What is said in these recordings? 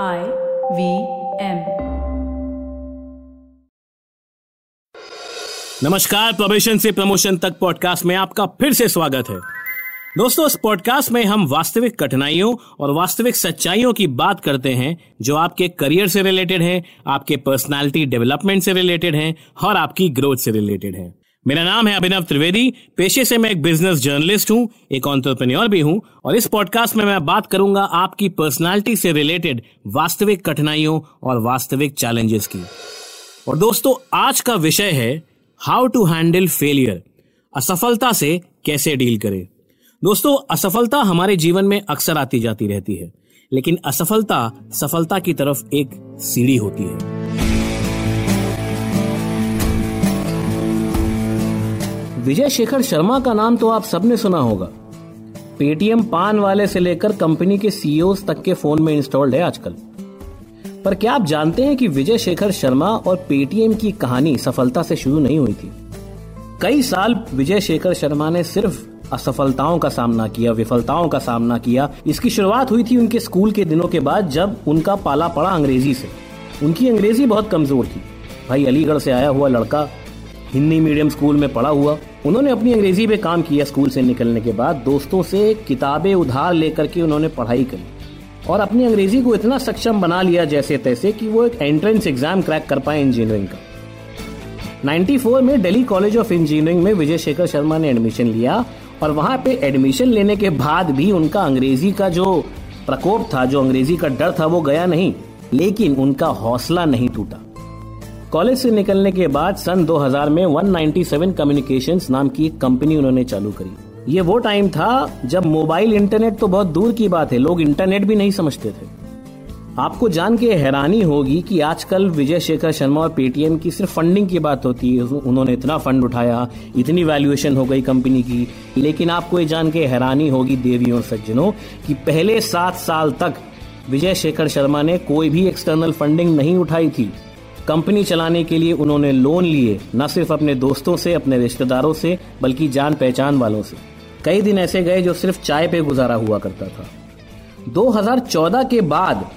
I V M. नमस्कार probation से promotion तक पॉडकास्ट में आपका फिर से स्वागत है दोस्तों, इस पॉडकास्ट में हम वास्तविक कठिनाइयों और वास्तविक सच्चाइयों की बात करते हैं, जो आपके करियर से रिलेटेड है, आपके पर्सनालिटी डेवलपमेंट से रिलेटेड है और आपकी ग्रोथ से रिलेटेड है मेरा नाम है अभिनव त्रिवेदी। पेशे से मैं एक बिज़नेस जर्नलिस्ट हूँ, एक ऑन्टरप्रेन्योर भी हूँ, और इस पॉडकास्ट में मैं बात करूँगा आपकी पर्सनालिटी से रिलेटेड वास्तविक कठिनाइयों और वास्तविक चैलेंजेस की। और दोस्तों, आज का विषय है हाउ टू हैंडल फेलियर असफलता से कैसे डील करें। दोस्तों, असफलता हमारे जीवन में अक्सर आती जाती रहती है, लेकिन असफलता सफलता की तरफ़ एक सीढ़ी होती है। विजय शेखर शर्मा का नाम तो आप सबने सुना होगा। पेटीएम पान वाले से लेकर कंपनी के सीईओ तक के फ़ोन में इंस्टॉल्ड है आजकल। पर क्या आप जानते हैं कि विजय शेखर शर्मा और पेटीएम की कहानी सफलता से शुरू नहीं हुई थी? कई साल विजय शेखर शर्मा ने सिर्फ़ असफलताओं का सामना किया, विफलताओं का सामना किया। इसकी शुरुआत हुई थी उनके स्कूल के दिनों के बाद जब उनका पाला पड़ा अंग्रेज़ी से। उनकी अंग्रेज़ी बहुत कमज़ोर थी। भाई अलीगढ़ से आया हुआ लड़का हिंदी मीडियम स्कूल में पढ़ा हुआ, उन्होंने अपनी अंग्रेज़ी पे काम किया स्कूल से निकलने के बाद दोस्तों से किताबें उधार लेकर के उन्होंने पढ़ाई करी। और अपनी अंग्रेज़ी को इतना सक्षम बना लिया जैसे तैसे कि वो एक एंट्रेंस एग्ज़ाम क्रैक कर पाए इंजीनियरिंग का। 94 में दिल्ली कॉलेज ऑफ़ इंजीनियरिंग में विजय शेखर शर्मा ने एडमिशन लिया और वहाँ पे एडमिशन लेने के बाद भी उनका अंग्रेज़ी का जो प्रकोप था, जो अंग्रेज़ी का डर था, वो गया नहीं। लेकिन उनका हौसला नहीं टूटा। कॉलेज से निकलने के बाद सन 2000 में 197 कम्युनिकेशंस नाम की एक कंपनी उन्होंने चालू करी। ये वो टाइम था जब मोबाइल इंटरनेट तो बहुत दूर की बात है, लोग इंटरनेट भी नहीं समझते थे। आपको जान के हैरानी होगी कि आजकल विजय शेखर शर्मा और पेटीएम की सिर्फ़ फंडिंग की बात होती है। उन्होंने इतना फंड उठाया, इतनी वैल्यूएशन हो गई कंपनी की। लेकिन आपको ये जान के हैरानी होगी देवी और सज्जनों कि पहले सात साल तक विजय शेखर शर्मा ने कोई भी एक्सटर्नल फंडिंग नहीं उठाई थी। कंपनी चलाने के लिए उन्होंने लोन लिए, न सिर्फ़ अपने दोस्तों से, अपने रिश्तेदारों से, बल्कि जान पहचान वालों से। कई दिन ऐसे गए जो सिर्फ़ चाय पे गुजारा हुआ करता था। 2014 के बाद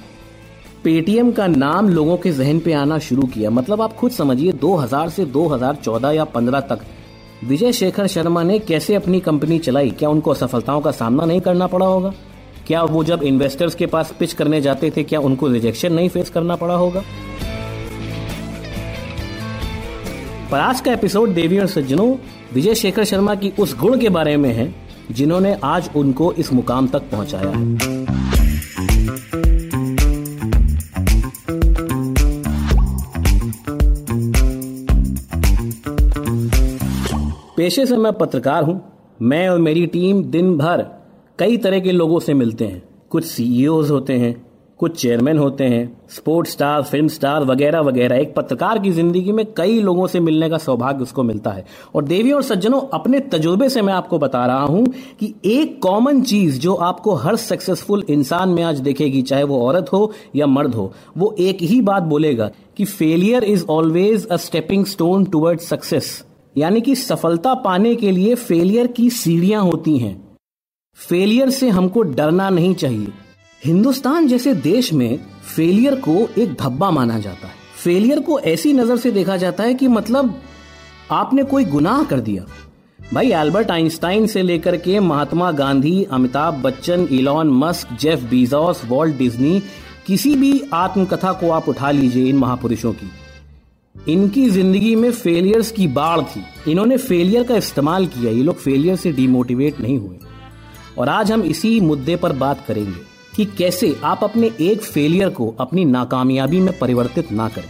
पेटीएम का नाम लोगों के जहन पे आना शुरू किया। मतलब आप खुद समझिए 2000 से 2014 या 15 तक विजय शेखर शर्मा ने कैसे अपनी कंपनी चलाई? क्या उनको असफलताओं का सामना नहीं करना पड़ा होगा? क्या वो जब इन्वेस्टर्स के पास पिच करने जाते थे, क्या उनको रिजेक्शन नहीं फेस करना पड़ा होगा? पर आज का एपिसोड देवी और सज्जनों विजय शेखर शर्मा की उस गुण के बारे में है, जिन्होंने आज उनको इस मुकाम तक पहुँचाया। पेशे से मैं पत्रकार हूँ, मैं और मेरी टीम दिन भर कई तरह के लोगों से मिलते हैं, कुछ सीईओज होते हैं कुछ चेयरमैन होते हैं, स्पोर्ट्स स्टार, फ़िल्म स्टार वगैरह वगैरह। एक पत्रकार की ज़िंदगी में कई लोगों से मिलने का सौभाग्य उसको मिलता है। और देवी और सज्जनों, अपने तजुर्बे से मैं आपको बता रहा हूँ कि एक कॉमन चीज़ जो आपको हर सक्सेसफुल इंसान में आज देखेगी, चाहे वो औरत हो या मर्द हो, वो एक ही बात बोलेगा कि failure is always a stepping stone toward success यानी कि सफलता पाने के लिए फेलियर की सीढ़ियाँ होती हैं। फेलियर से हमको डरना नहीं चाहिए। हिंदुस्तान जैसे देश में फेलियर को एक धब्बा माना जाता है। फेलियर को ऐसी नज़र से देखा जाता है कि मतलब आपने कोई गुनाह कर दिया। भाई एल्बर्ट आइंस्टाइन से लेकर के Mahatma Gandhi, Amitabh Bachchan Elon Musk Jeff Bezos Walt Disney किसी भी आत्मकथा को आप उठा लीजिए इन महापुरुषों की। इनकी ज़िंदगी में फेलियर्स की बाढ़ थी। इन्होंने फेलियर का इस्तेमाल किया। ये लोग फेलियर से डिमोटिवेट नहीं हुए। और आज हम इसी मुद्दे पर बात करेंगे। कि कैसे आप अपने एक फेलियर को अपनी नाकामयाबी में परिवर्तित ना करें।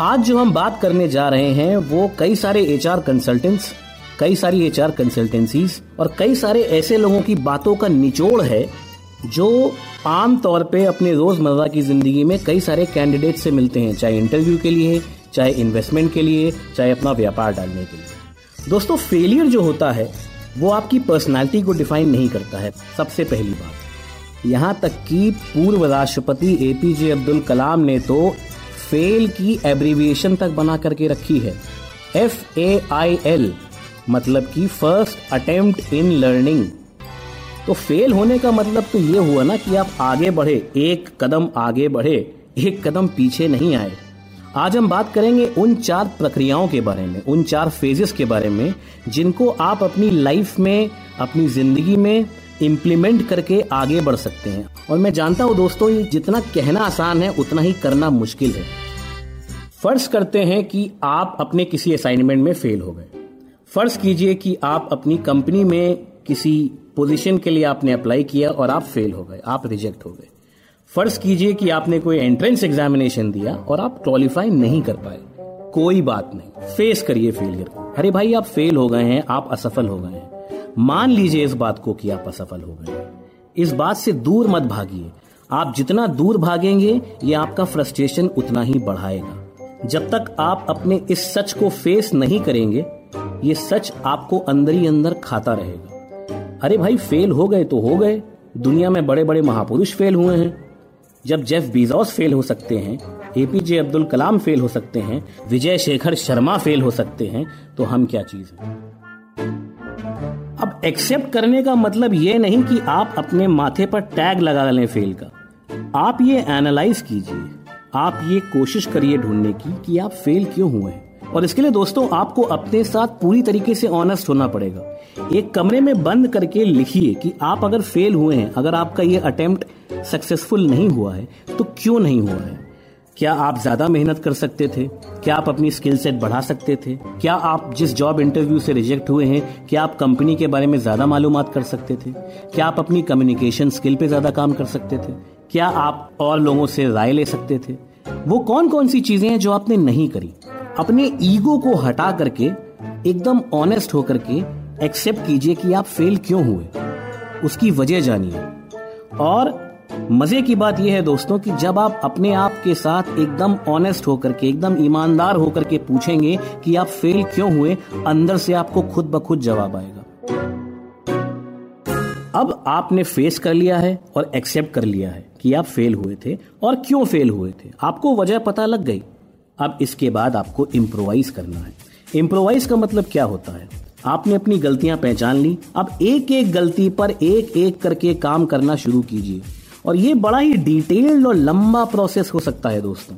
आज जो हम बात करने जा रहे हैं, वो कई सारे एच आर कंसल्टेंट्स कई सारी एच आर कंसल्टेंसीज और कई सारे ऐसे लोगों की बातों का निचोड़ है, जो आम तौर पे अपने रोज़मर्रा की ज़िंदगी में कई सारे कैंडिडेट से मिलते हैं, चाहे इंटरव्यू के लिए, चाहे इन्वेस्टमेंट के लिए, चाहे अपना व्यापार डालने के लिए। दोस्तों फेलियर जो होता है, वो आपकी पर्सनालिटी को डिफाइन नहीं करता है, सबसे पहली बात। यहाँ तक कि पूर्व राष्ट्रपति एपीजे अब्दुल कलाम ने तो फेल की एब्रीविएशन तक बना करके रखी है। एफ़ ए आई एल मतलब कि फ़र्स्ट अटेम्प्ट इन लर्निंग तो फेल होने का मतलब तो ये हुआ ना कि आप आगे बढ़े, एक कदम आगे बढ़े, एक कदम पीछे नहीं आए। आज हम बात करेंगे उन चार प्रक्रियाओं के बारे में, उन चार फेजेस के बारे में, जिनको आप अपनी लाइफ में, अपनी ज़िंदगी में इम्प्लीमेंट करके आगे बढ़ सकते हैं। और मैं जानता हूँ दोस्तों, ये जितना कहना आसान है, उतना ही करना मुश्किल है। फ़र्ज़ करते हैं कि आप अपने किसी असाइनमेंट में फेल हो गए। फ़र्ज़ कीजिए कि आप अपनी कंपनी में किसी पोजीशन के लिए आपने अप्लाई किया और आप फेल हो गए, आप रिजेक्ट हो गए। फ़र्ज़ कीजिए कि आपने कोई एंट्रेंस एग्जामिनेशन दिया और आप क्वालिफाई नहीं कर पाए। कोई बात नहीं फेस करिए फेलियर को। अरे भाई, आप फेल हो गए हैं, आप असफल हो गए हैं। मान लीजिए इस बात को कि आप असफल हो गए। इस बात से दूर मत भागिए। आप जितना दूर भागेंगे, ये आपका फ्रस्ट्रेशन उतना ही बढ़ाएगा। जब तक आप अपने इस सच को फेस नहीं करेंगे, ये सच आपको अंदर ही अंदर खाता रहेगा। अरे भाई, फेल हो गए तो हो गए। दुनिया में बड़े बड़े महापुरुष फेल हुए हैं। जब जेफ बीजॉस फेल हो सकते हैं, एपीजे अब्दुल कलाम फेल हो सकते हैं, विजय शेखर शर्मा फेल हो सकते हैं तो हम क्या चीज़ हैं? अब एक्सेप्ट करने का मतलब ये नहीं कि आप अपने माथे पर टैग लगा लें फेल का। आप ये एनालाइज कीजिए। आप ये कोशिश करिए ढूँढने की कि आप फेल क्यों हुए हैं। और इसके लिए दोस्तों, आपको अपने साथ पूरी तरीके से ऑनेस्ट होना पड़ेगा। एक कमरे में बंद करके लिखिए कि आप अगर फेल हुए हैं, अगर आपका ये अटेम्प्ट सक्सेसफुल नहीं हुआ है तो क्यों नहीं हुआ है? क्या आप ज़्यादा मेहनत कर सकते थे? क्या आप अपनी स्किल सेट बढ़ा सकते थे? क्या आप जिस जॉब इंटरव्यू से रिजेक्ट हुए हैं, क्या आप कंपनी के बारे में ज़्यादा मालूम कर सकते थे? क्या आप अपनी कम्युनिकेशन स्किल पे ज़्यादा काम कर सकते थे? क्या आप और लोगों से राय ले सकते थे? वो कौन कौन सी चीज़ें हैं जो आपने नहीं करी? अपने ईगो को हटा करके, एकदम ऑनेस्ट होकर के एक्सेप्ट कीजिए कि आप फेल क्यों हुए? उसकी वजह जानिए। और मज़े की बात यह है दोस्तों कि जब आप अपने आप के साथ एकदम ऑनेस्ट होकर के, एकदम ईमानदार होकर के पूछेंगे कि आप फेल क्यों हुए, अंदर से आपको खुद ब खुद जवाब आएगा। अब आपने फेस कर लिया है और एक्सेप्ट कर लिया है कि आप फेल हुए थे और क्यों फेल हुए थे। आपको वजह पता लग गई। अब इसके बाद आपको इम्प्रोवाइज करना है। इम्प्रोवाइज का मतलब क्या होता है? आपने अपनी गलतियाँ पहचान ली। अब एक एक गलती पर एक एक करके काम करना शुरू कीजिए। और ये बड़ा ही डिटेल्ड और लंबा प्रोसेस हो सकता है दोस्तों।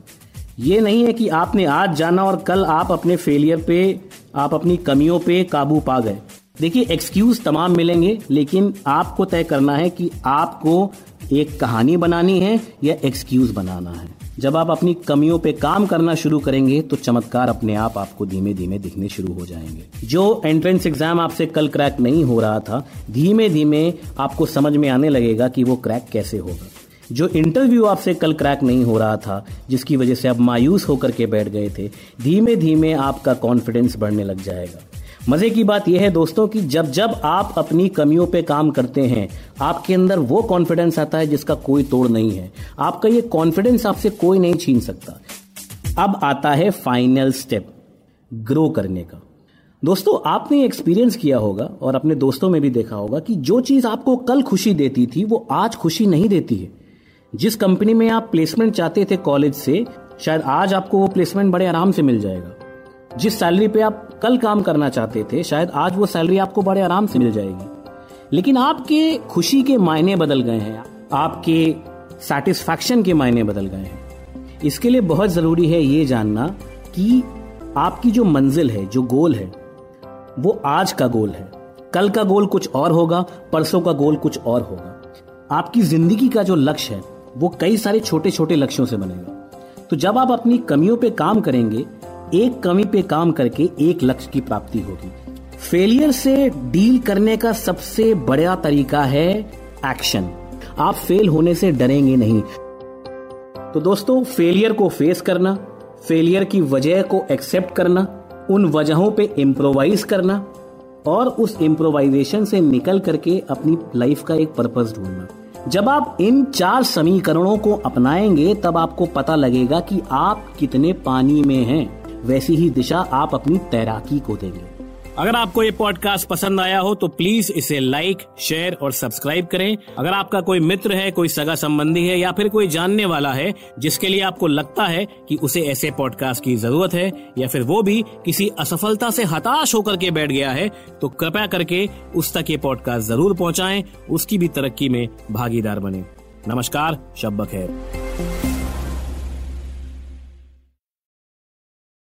ये नहीं है कि आपने आज जाना और कल आप अपने फेलियर पे, आप अपनी कमियों पे काबू पा गए। देखिए एक्सक्यूज तमाम मिलेंगे, लेकिन आपको तय करना है कि आपको एक कहानी बनानी है या एक्सक्यूज बनाना है। जब आप अपनी कमियों पे काम करना शुरू करेंगे तो चमत्कार अपने आप आपको धीमे धीमे दिखने शुरू हो जाएँगे। जो एंट्रेंस एग्ज़ाम आपसे कल क्रैक नहीं हो रहा था धीमे धीमे आपको समझ में आने लगेगा कि वो क्रैक कैसे होगा। जो इंटरव्यू आपसे कल क्रैक नहीं हो रहा था, जिसकी वजह से आप मायूस होकर के बैठ गए थे धीमे धीमे आपका कॉन्फिडेंस बढ़ने लग जाएगा। मज़े की बात यह है दोस्तों कि जब जब आप अपनी कमियों पे काम करते हैं, आपके अंदर वो कॉन्फिडेंस आता है जिसका कोई तोड़ नहीं है। आपका ये कॉन्फिडेंस आपसे कोई नहीं छीन सकता। अब आता है फाइनल स्टेप ग्रो करने का। दोस्तों, आपने एक्सपीरियंस किया होगा और अपने दोस्तों में भी देखा होगा कि जो चीज़ आपको कल खुशी देती थी, वो आज खुशी नहीं देती है। जिस कंपनी में आप प्लेसमेंट चाहते थे कॉलेज से, शायद आज आपको वो प्लेसमेंट बड़े आराम से मिल जाएगा। जिस सैलरी पे आप कल काम करना चाहते थे, शायद आज वो सैलरी आपको बड़े आराम से मिल जाएगी। लेकिन आपके खुशी के मायने बदल गए हैं, आपके सेटिस्फैक्शन के मायने बदल गए हैं। इसके लिए बहुत ज़रूरी है ये जानना कि आपकी जो मंजिल है, जो गोल है, वो आज का गोल है। कल का गोल कुछ और होगा, परसों का गोल कुछ और होगा। आपकी ज़िंदगी का जो लक्ष्य है, वो कई सारे छोटे छोटे लक्ष्यों से बनेगा। तो जब आप अपनी कमियों पे काम करेंगे एक कमी पे काम करके एक लक्ष्य की प्राप्ति होगी। फेलियर से डील करने का सबसे बड़ा तरीका है एक्शन आप फेल होने से डरेंगे नहीं। तो दोस्तों फेलियर को फेस करना फेलियर की वजह को एक्सेप्ट करना, उन वजहों पे इम्प्रोवाइज करना, और उस इम्प्रोवाइजेशन से निकल करके अपनी लाइफ का एक पर्पज ढूंढना। जब आप इन चार समीकरणों को अपनाएँगे, तब आपको पता लगेगा कि आप कितने पानी में हैं। वैसी ही दिशा आप अपनी तैराकी को देंगे। अगर आपको ये पॉडकास्ट पसंद आया हो तो प्लीज़ इसे लाइक शेयर और सब्सक्राइब करें। अगर आपका कोई मित्र है, कोई सगा संबंधी है, या फिर कोई जानने वाला है, जिसके लिए आपको लगता है कि उसे ऐसे पॉडकास्ट की ज़रूरत है, या फिर वो भी किसी असफलता से हताश होकर के बैठ गया है तो कृपया करके उस तक ये पॉडकास्ट ज़रूर पहुंचाएँ। उसकी भी तरक्की में भागीदार बने। नमस्कार शब्बक है